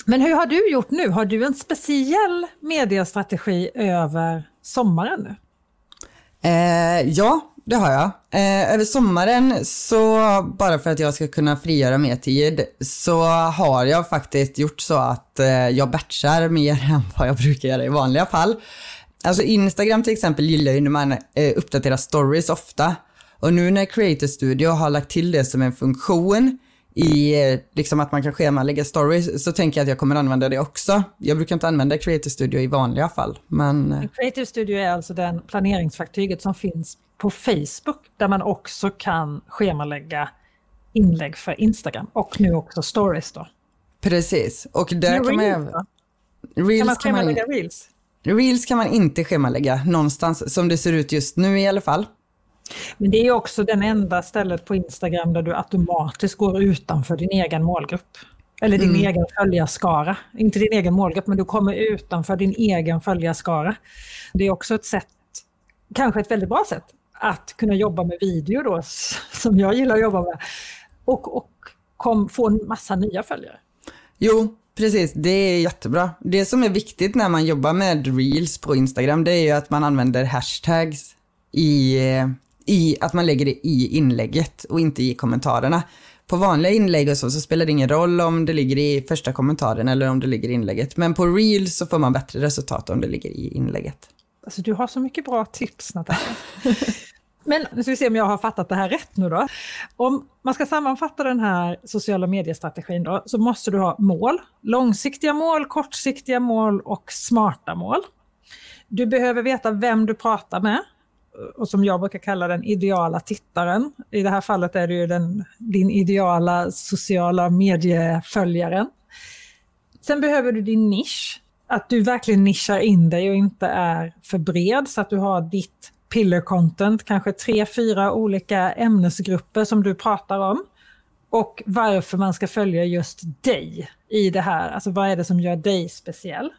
Men hur har du gjort nu? Har du en speciell mediestrategi över sommaren nu? Eh, ja, det har jag. Eh, över sommaren så, bara för att jag ska kunna frigöra mer tid, så har jag faktiskt gjort så att eh, jag batchar mer än vad jag brukar göra i vanliga fall. Alltså Instagram till exempel gillar ju när man eh, uppdaterar stories ofta. Och nu när Creator Studio har lagt till det som en funktion i liksom att man kan schemalägga stories så tänker jag att jag kommer använda det också. Jag brukar inte använda Creative Studio i vanliga fall. Men... Eh, Creative Studio är alltså den planeringsverktyget som finns på Facebook där man också kan schemalägga inlägg för Instagram och nu också stories då. Precis, och där kan man även... Reels kan man schemalägga kan man... reels? Reels kan man inte schemalägga någonstans, som det ser ut just nu i alla fall. Men det är också den enda stället på Instagram där du automatiskt går utanför din egen målgrupp. Eller din mm. egen följarskara. Inte din egen målgrupp, men du kommer utanför din egen följarskara. Det är också ett sätt, kanske ett väldigt bra sätt, att kunna jobba med video då, som jag gillar att jobba med. Och, och kom, få en massa nya följare. Jo, precis. Det är jättebra. Det som är viktigt när man jobbar med reels på Instagram, det är ju att man använder hashtags i i att man lägger det i inlägget och inte i kommentarerna. På vanliga inlägg och så, så spelar det ingen roll om det ligger i första kommentaren eller om det ligger i inlägget. Men på Reels så får man bättre resultat om det ligger i inlägget. Alltså du har så mycket bra tips Natasha. Men nu ska vi se om jag har fattat det här rätt nu då. Om man ska sammanfatta den här sociala mediestrategin då, så måste du ha mål. Långsiktiga mål, kortsiktiga mål och smarta mål. Du behöver veta vem du pratar med och som jag brukar kalla den ideala tittaren. I det här fallet är det ju den, din ideala sociala medieföljaren. Sen behöver du din nisch, att du verkligen nischar in dig och inte är för bred så att du har ditt piller content, kanske tre, fyra olika ämnesgrupper som du pratar om. Och varför man ska följa just dig i det här, alltså vad är det som gör dig speciell?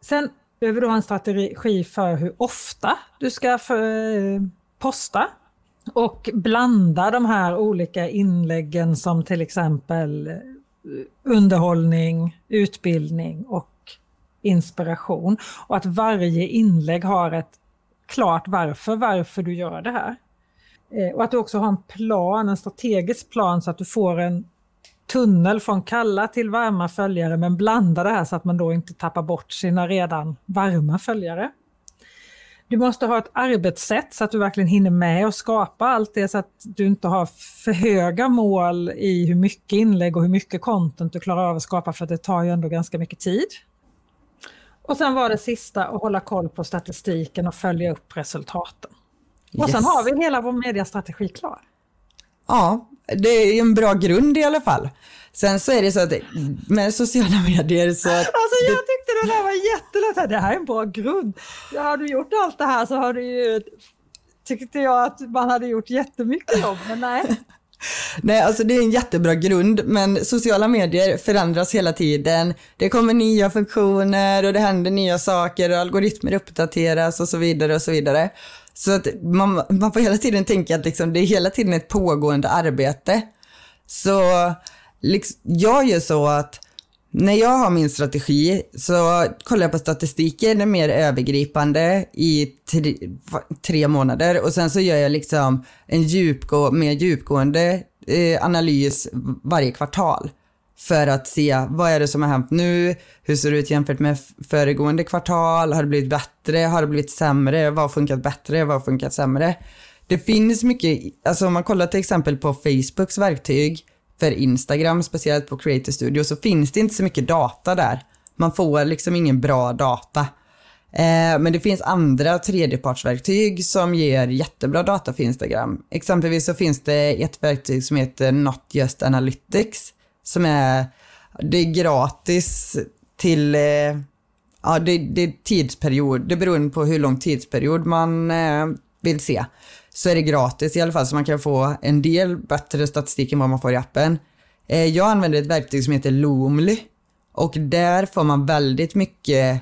Sen behöver du ha en strategi för hur ofta du ska för, eh, posta och blanda de här olika inläggen som till exempel eh, underhållning, utbildning och inspiration. Och att varje inlägg har ett klart varför, varför du gör det här. Eh, och att du också har en plan, en strategisk plan så att du får en tunnel från kalla till varma följare men blanda det här så att man då inte tappar bort sina redan varma följare. Du måste ha ett arbetssätt så att du verkligen hinner med och skapa allt det så att du inte har för höga mål i hur mycket inlägg och hur mycket content du klarar av att skapa för det tar ju ändå ganska mycket tid. Och sen var det sista att hålla koll på statistiken och följa upp resultaten. Och yes. sen har vi hela vår mediastrategi klar. Ja, det är en bra grund i alla fall. Sen så är det så att med sociala medier så... Alltså jag tyckte det där var jättelätt. Det här är en bra grund. Har du gjort allt det här så har du ju... Tyckte jag att man hade gjort jättemycket jobb, men nej. Nej, alltså det är en jättebra grund, men sociala medier förändras hela tiden. Det kommer nya funktioner och det händer nya saker och algoritmer uppdateras och så vidare och så vidare. Så att man, man får hela tiden tänka att liksom det är hela tiden ett pågående arbete. Så liksom, jag gör så att när jag har min strategi så kollar jag på statistiken den mer övergripande i tre, tre månader och sen så gör jag liksom en djupgå, mer djupgående eh, analys varje kvartal för att se vad är det som har hänt nu, hur ser det ut jämfört med föregående kvartal, har det blivit bättre, har det blivit sämre, vad har funkat bättre, vad har funkat sämre. Det finns mycket, alltså om man kollar till exempel på Facebooks verktyg för Instagram, speciellt på Creator Studio, så finns det inte så mycket data där. Man får liksom ingen bra data. Eh, men det finns andra tredjepartsverktyg som ger jättebra data för Instagram. Exempelvis så finns det ett verktyg som heter Not Just Analytics som är, det är gratis till, eh, ja det, det är tidsperiod, det beror på hur lång tidsperiod man eh, vill se. Så är det gratis i alla fall så man kan få en del bättre statistik än vad man får i appen. Eh, jag använder ett verktyg som heter Loomly och där får man väldigt mycket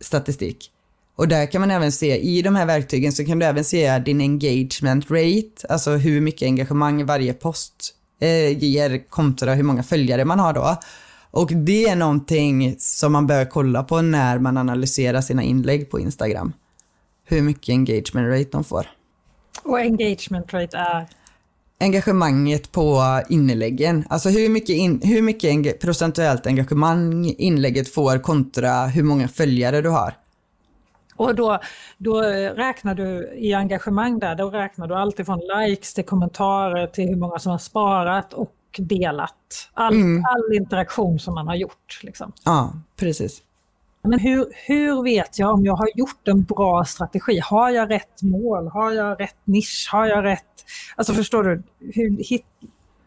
statistik. Och där kan man även se, i de här verktygen så kan du även se din engagement rate, alltså hur mycket engagemang varje post eh, ger kontra hur många följare man har då. Och det är någonting som man bör kolla på när man analyserar sina inlägg på Instagram. Hur mycket engagement rate de får. Och engagement rate är? Engagemanget på inläggen. Alltså hur mycket, in, hur mycket procentuellt engagemang inlägget får kontra hur många följare du har. Och då, då räknar du i engagemang där, då räknar du allt ifrån likes till kommentarer till hur många som har sparat och delat. All, mm. all interaktion som man har gjort. Liksom. Ja, precis. Men hur, hur vet jag om jag har gjort en bra strategi? Har jag rätt mål? Har jag rätt nisch? Har jag rätt... Alltså förstår du? Hur, hit,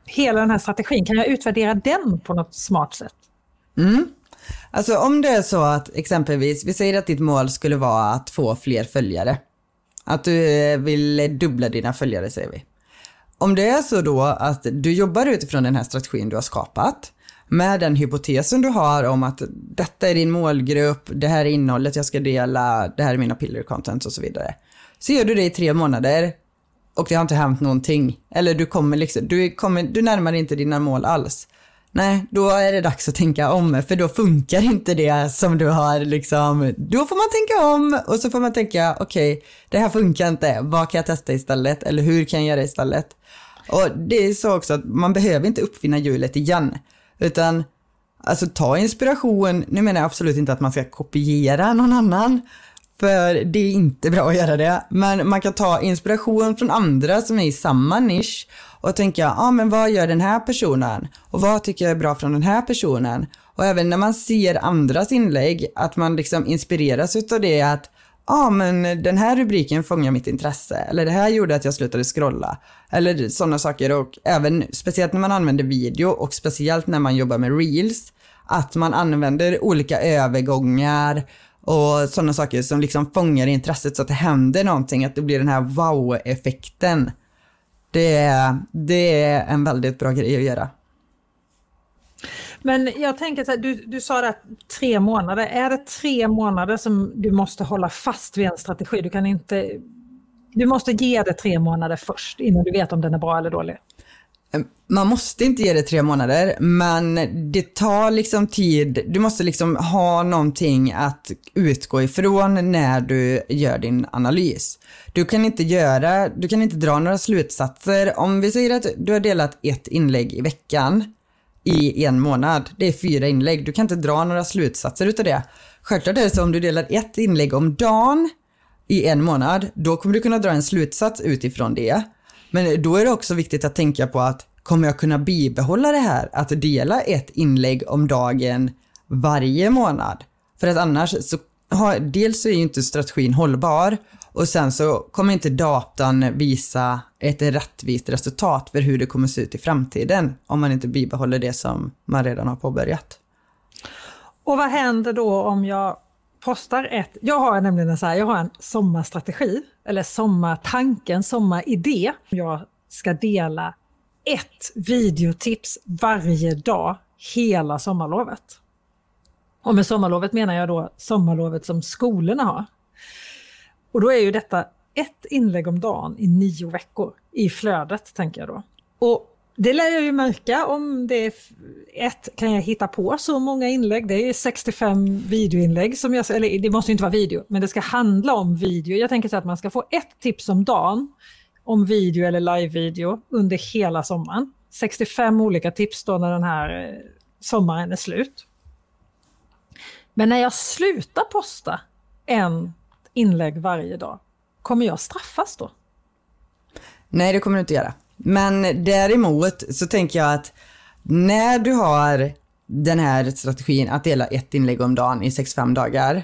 hela den här strategin, kan jag utvärdera den på något smart sätt? Mm. Alltså om det är så att exempelvis, vi säger att ditt mål skulle vara att få fler följare. Att du eh, vill dubbla dina följare säger vi. Om det är så då att du jobbar utifrån den här strategin du har skapat med den hypotesen du har om att detta är din målgrupp, det här är innehållet jag ska dela, det här är mina pillar content och så vidare. Så gör du det i tre månader och det har inte hänt någonting. Eller du kommer liksom, du, kommer, du närmar dig inte dina mål alls. Nej, då är det dags att tänka om, för då funkar inte det som du har liksom, då får man tänka om och så får man tänka, okej, okay, det här funkar inte, vad kan jag testa istället? Eller hur kan jag göra istället? Och det är så också att man behöver inte uppfinna hjulet igen, utan alltså ta inspiration, nu menar jag absolut inte att man ska kopiera någon annan, för det är inte bra att göra det. Men man kan ta inspiration från andra som är i samma nisch och tänka, ja ah, men vad gör den här personen? Och vad tycker jag är bra från den här personen? Och även när man ser andras inlägg, att man liksom inspireras utav det att ja ah, men den här rubriken fångar mitt intresse, eller det här gjorde att jag slutade scrolla. Eller sådana saker och även speciellt när man använder video och speciellt när man jobbar med reels, att man använder olika övergångar och sådana saker som liksom fångar intresset så att det händer någonting, att det blir den här wow-effekten. Det är, det är en väldigt bra grej att göra. Men jag tänker så här, du, du sa det tre månader, är det tre månader som du måste hålla fast vid en strategi? Du kan inte, du måste ge det tre månader först innan du vet om den är bra eller dålig. Man måste inte ge det tre månader, men det tar liksom tid. Du måste liksom ha någonting att utgå ifrån när du gör din analys. Du kan inte göra, du kan inte dra några slutsatser. Om vi säger att du har delat ett inlägg i veckan i en månad, det är fyra inlägg. Du kan inte dra några slutsatser utav det. Självklart är det så om du delar ett inlägg om dagen i en månad, då kommer du kunna dra en slutsats utifrån det. Men då är det också viktigt att tänka på att kommer jag kunna bibehålla det här att dela ett inlägg om dagen varje månad? För att annars så har, dels så är ju inte strategin hållbar och sen så kommer inte datan visa ett rättvist resultat för hur det kommer se ut i framtiden om man inte bibehåller det som man redan har påbörjat. Och vad händer då om jag postar ett, jag har nämligen en, så här, jag har en sommarstrategi, eller sommartanken, sommaridé. Jag ska dela ett videotips varje dag hela sommarlovet. Och med sommarlovet menar jag då sommarlovet som skolorna har. Och då är ju detta ett inlägg om dagen i nio veckor i flödet, tänker jag då. Och det lär jag ju märka om det är ett, kan jag hitta på så många inlägg? Det är 65 videoinlägg som jag, eller det måste inte vara video, men det ska handla om video. Jag tänker så att man ska få ett tips om dagen om video eller live-video under hela sommaren. 65 olika tips då när den här eh, sommaren är slut. Men när jag slutar posta en inlägg varje dag, kommer jag straffas då? Nej, det kommer du inte göra. Men däremot så tänker jag att när du har den här strategin att dela ett inlägg om dagen i 65 dagar,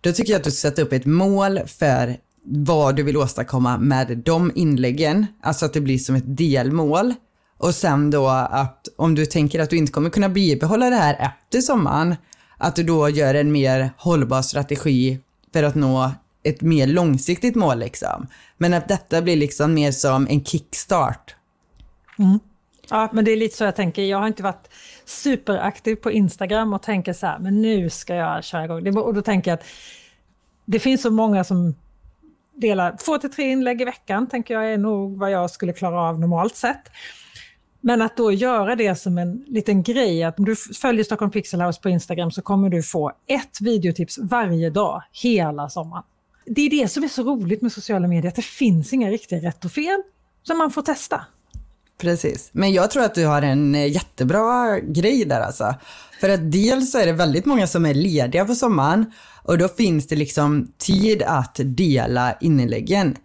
då tycker jag att du ska sätta upp ett mål för vad du vill åstadkomma med de inläggen. Alltså att det blir som ett delmål. Och sen då att om du tänker att du inte kommer kunna bibehålla det här efter sommaren, att du då gör en mer hållbar strategi för att nå ett mer långsiktigt mål liksom. Men att detta blir liksom mer som en kickstart. Mm. Ja, men det är lite så jag tänker. Jag har inte varit superaktiv på Instagram och tänker så här, men nu ska jag köra igång. Och då tänker jag att det finns så många som delar två till tre inlägg i veckan, tänker jag är nog vad jag skulle klara av normalt sett. Men att då göra det som en liten grej, att om du följer Stockholm Pixel House på Instagram så kommer du få ett videotips varje dag hela sommaren. Det är det som är så roligt med sociala medier, att det finns inga riktiga rätt och fel som man får testa. Precis, men jag tror att du har en eh, jättebra grej där alltså. För att dels så är det väldigt många som är lediga på sommaren och då finns det liksom tid att dela inläggen.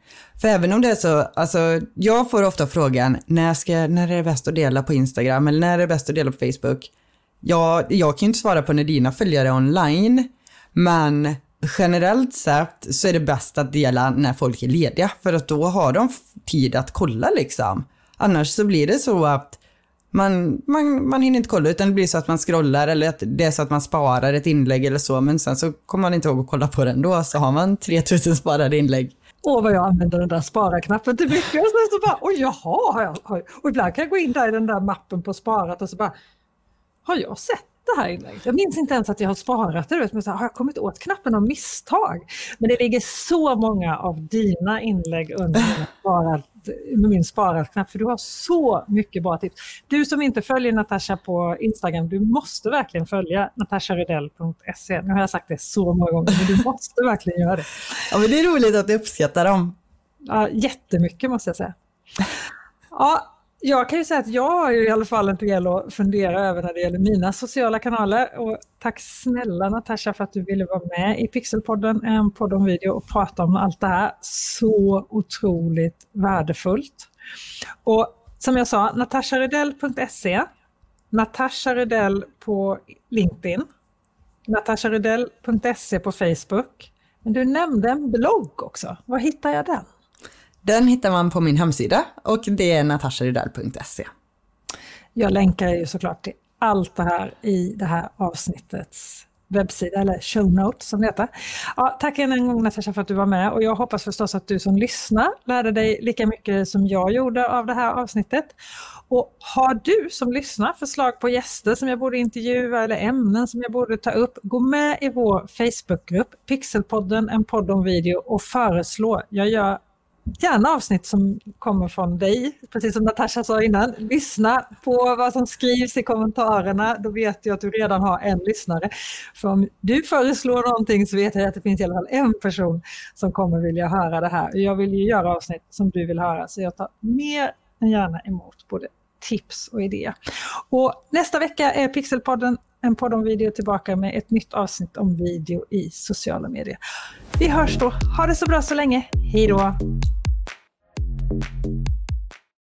För även om det är så, alltså jag får ofta frågan, när, ska, när är det bäst att dela på Instagram eller när är det bäst att dela på Facebook? Ja, jag kan ju inte svara på när dina följare är online, men generellt sett så är det bäst att dela när folk är lediga, för att då har de tid att kolla liksom. Annars så blir det så att man, man, man hinner inte kolla utan det blir så att man scrollar eller att det är så att man sparar ett inlägg eller så men sen så kommer man inte ihåg att kolla på den då så har man 3000 sparade inlägg. Åh vad jag använder den där spara-knappen till mycket. Och så, så bara, oj jaha, och ibland kan jag gå in där i den där mappen på sparat och så bara, har jag sett det här inlägget. Jag minns inte ens att jag har sparat det. Men så här, har jag kommit åt knappen av misstag? Men det ligger så många av dina inlägg under sparat, med min sparat-knapp, för du har så mycket bra tips. Du som inte följer Natasha på Instagram, du måste verkligen följa natasharedell.se. Nu har jag sagt det så många gånger, men du måste verkligen göra det. Ja, men det är roligt att du uppskattar dem. Ja, jättemycket måste jag säga. Ja, jag kan ju säga att jag har ju i alla fall en del att fundera över när det gäller mina sociala kanaler. Och tack snälla Natasha för att du ville vara med i Pixelpodden, en podd om video och prata om allt det här. Så otroligt värdefullt. Och som jag sa, natasharedell.se, Natasha Redell på LinkedIn, natasharedell.se på Facebook. Men du nämnde en blogg också. Var hittar jag den? Den hittar man på min hemsida och det är natasharidell.se. Jag länkar ju såklart till allt det här i det här avsnittets webbsida, eller show notes som det heter. Ja, tack än en gång Natasha för att du var med och jag hoppas förstås att du som lyssnar lärde dig lika mycket som jag gjorde av det här avsnittet. Och har du som lyssnar förslag på gäster som jag borde intervjua eller ämnen som jag borde ta upp, gå med i vår Facebookgrupp Pixelpodden, en podd om video och föreslå. Jag gör gärna avsnitt som kommer från dig, precis som Natasha sa innan. Lyssna på vad som skrivs i kommentarerna, då vet jag att du redan har en lyssnare. För om du föreslår någonting så vet jag att det finns i alla fall en person som kommer vilja höra det här. Jag vill ju göra avsnitt som du vill höra, så jag tar mer än gärna emot både tips och idéer. Och nästa vecka är Pixelpodden en podd om video tillbaka med ett nytt avsnitt om video i sociala medier. Vi hörs då. Ha det så bra så länge. Hej då!